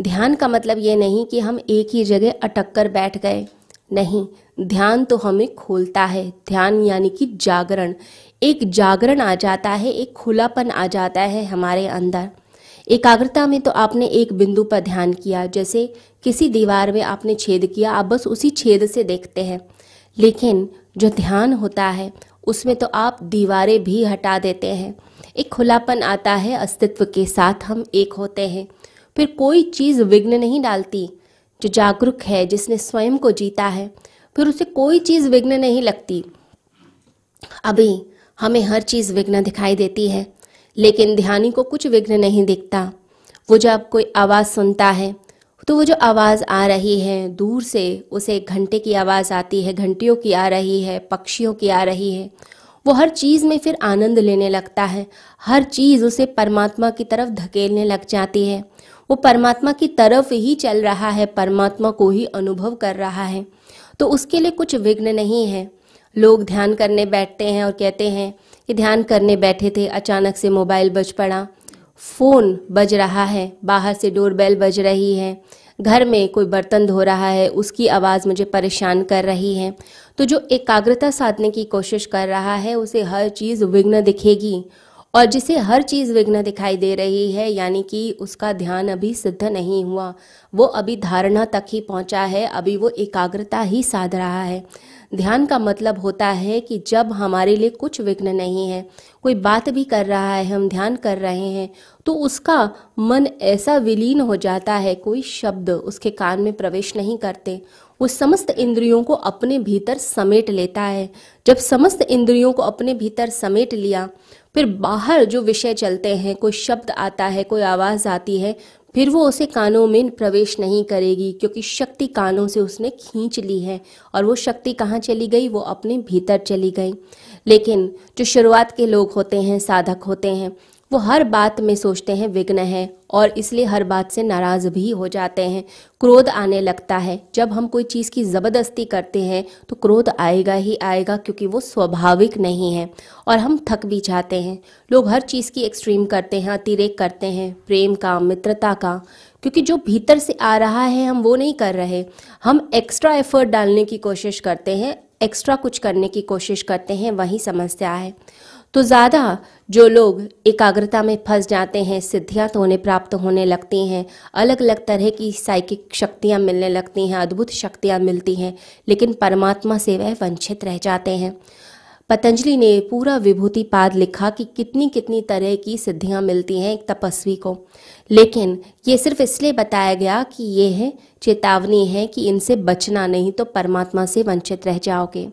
ध्यान का मतलब ये नहीं कि हम एक ही जगह अटक कर बैठ गए। नहीं, ध्यान तो हमें खोलता है। ध्यान यानी कि जागरण। एक जागरण आ जाता है, एक खुलापन आ जाता है हमारे अंदर। एकाग्रता में तो आपने एक बिंदु पर ध्यान किया, जैसे किसी दीवार में आपने छेद किया, आप बस उसी छेद से देखते हैं। लेकिन जो ध्यान होता है, उसमें तो आप दीवारें भी हटा देते हैं। एक खुलापन आता है अस्तित्व के साथ हम एक होते हैं। फिर कोई चीज़ विघ्न नहीं डालती, जो जागरूक है, जिसने स्वयं को जीता है, फिर उसे कोई चीज़ विघ्न नहीं लगती। अभी हमें हर चीज़ विघ्न दिखाई देती है, लेकिन ध्यानी को कुछ विघ्न नहीं दिखता। वो जब कोई आवाज़ सुनता है तो वो जो आवाज़ आ रही है, दूर से उसे घंटे की आवाज़ आती है, घंटियों की आ रही है, पक्षियों की आ रही है। वो हर चीज़ में फिर आनंद लेने लगता है, हर चीज़ उसे परमात्मा की तरफ़ धकेलने लग जाती है। वो परमात्मा की तरफ़ ही चल रहा है, परमात्मा को ही अनुभव कर रहा है। तो उसके लिए कुछ विघ्न नहीं है। लोग ध्यान करने बैठते हैं और कहते हैं कि ध्यान करने बैठे थे, अचानक से मोबाइल बज पड़ा। फ़ोन बज रहा है, बाहर से डोरबेल बज रही है। घर में कोई बर्तन धो रहा है, उसकी आवाज़ मुझे परेशान कर रही है। तो जो एकाग्रता साधने की कोशिश कर रहा है, उसे हर चीज़ विघ्न दिखेगी। और जिसे हर चीज़ विघ्न दिखाई दे रही है, यानी कि उसका ध्यान अभी सिद्ध नहीं हुआ। वो अभी धारणा तक ही पहुँचा है, अभी वो एकाग्रता ही साध रहा है। ध्यान का मतलब होता है कि जब हमारे लिए कुछ विघ्न नहीं है, कोई बात भी कर रहा है, हम ध्यान कर रहे हैं तो उसका मन ऐसा विलीन हो जाता है, कोई शब्द उसके कान में प्रवेश नहीं करते। वो समस्त इंद्रियों को अपने भीतर समेट लेता है। जब समस्त इंद्रियों को अपने भीतर समेट लिया फिर बाहर जो विषय चलते हैं, कोई शब्द आता है, कोई आवाज़ आती है, फिर वो उसे कानों में प्रवेश नहीं करेगी, क्योंकि शक्ति कानों से उसने खींच ली है, और वो शक्ति कहाँ चली गई? वो अपने भीतर चली गई। लेकिन जो शुरुआत के लोग होते हैं, साधक होते हैं वो हर बात में सोचते हैं, विघ्न है और इसलिए हर बात से नाराज़ भी हो जाते हैं। क्रोध आने लगता है। जब हम कोई चीज़ की ज़बरदस्ती करते हैं तो क्रोध आएगा ही आएगा क्योंकि वो स्वाभाविक नहीं है और हम थक भी जाते हैं। लोग हर चीज़ की एक्सट्रीम करते हैं, अतिरेक करते हैं, प्रेम का, मित्रता का, क्योंकि जो भीतर से आ रहा है, हम वो नहीं कर रहे। हम एक्स्ट्रा एफर्ट डालने की कोशिश करते हैं एक्स्ट्रा कुछ करने की कोशिश करते हैं, वही समस्या है। तो ज़्यादा जो लोग एकाग्रता में फंस जाते हैं, सिद्धियाँ तो उन्हें प्राप्त होने लगती हैं अलग अलग तरह की साइकिक शक्तियाँ मिलने लगती हैं, अद्भुत शक्तियाँ मिलती हैं, लेकिन परमात्मा से वह वंचित रह जाते हैं। पतंजलि ने पूरा विभूति पाद लिखा कि कितनी कितनी तरह की सिद्धियाँ मिलती हैं एक तपस्वी को। लेकिन ये सिर्फ़ इसलिए बताया गया कि ये है, चेतावनी है कि इनसे बचना नहीं तो परमात्मा से वंचित रह जाओगे।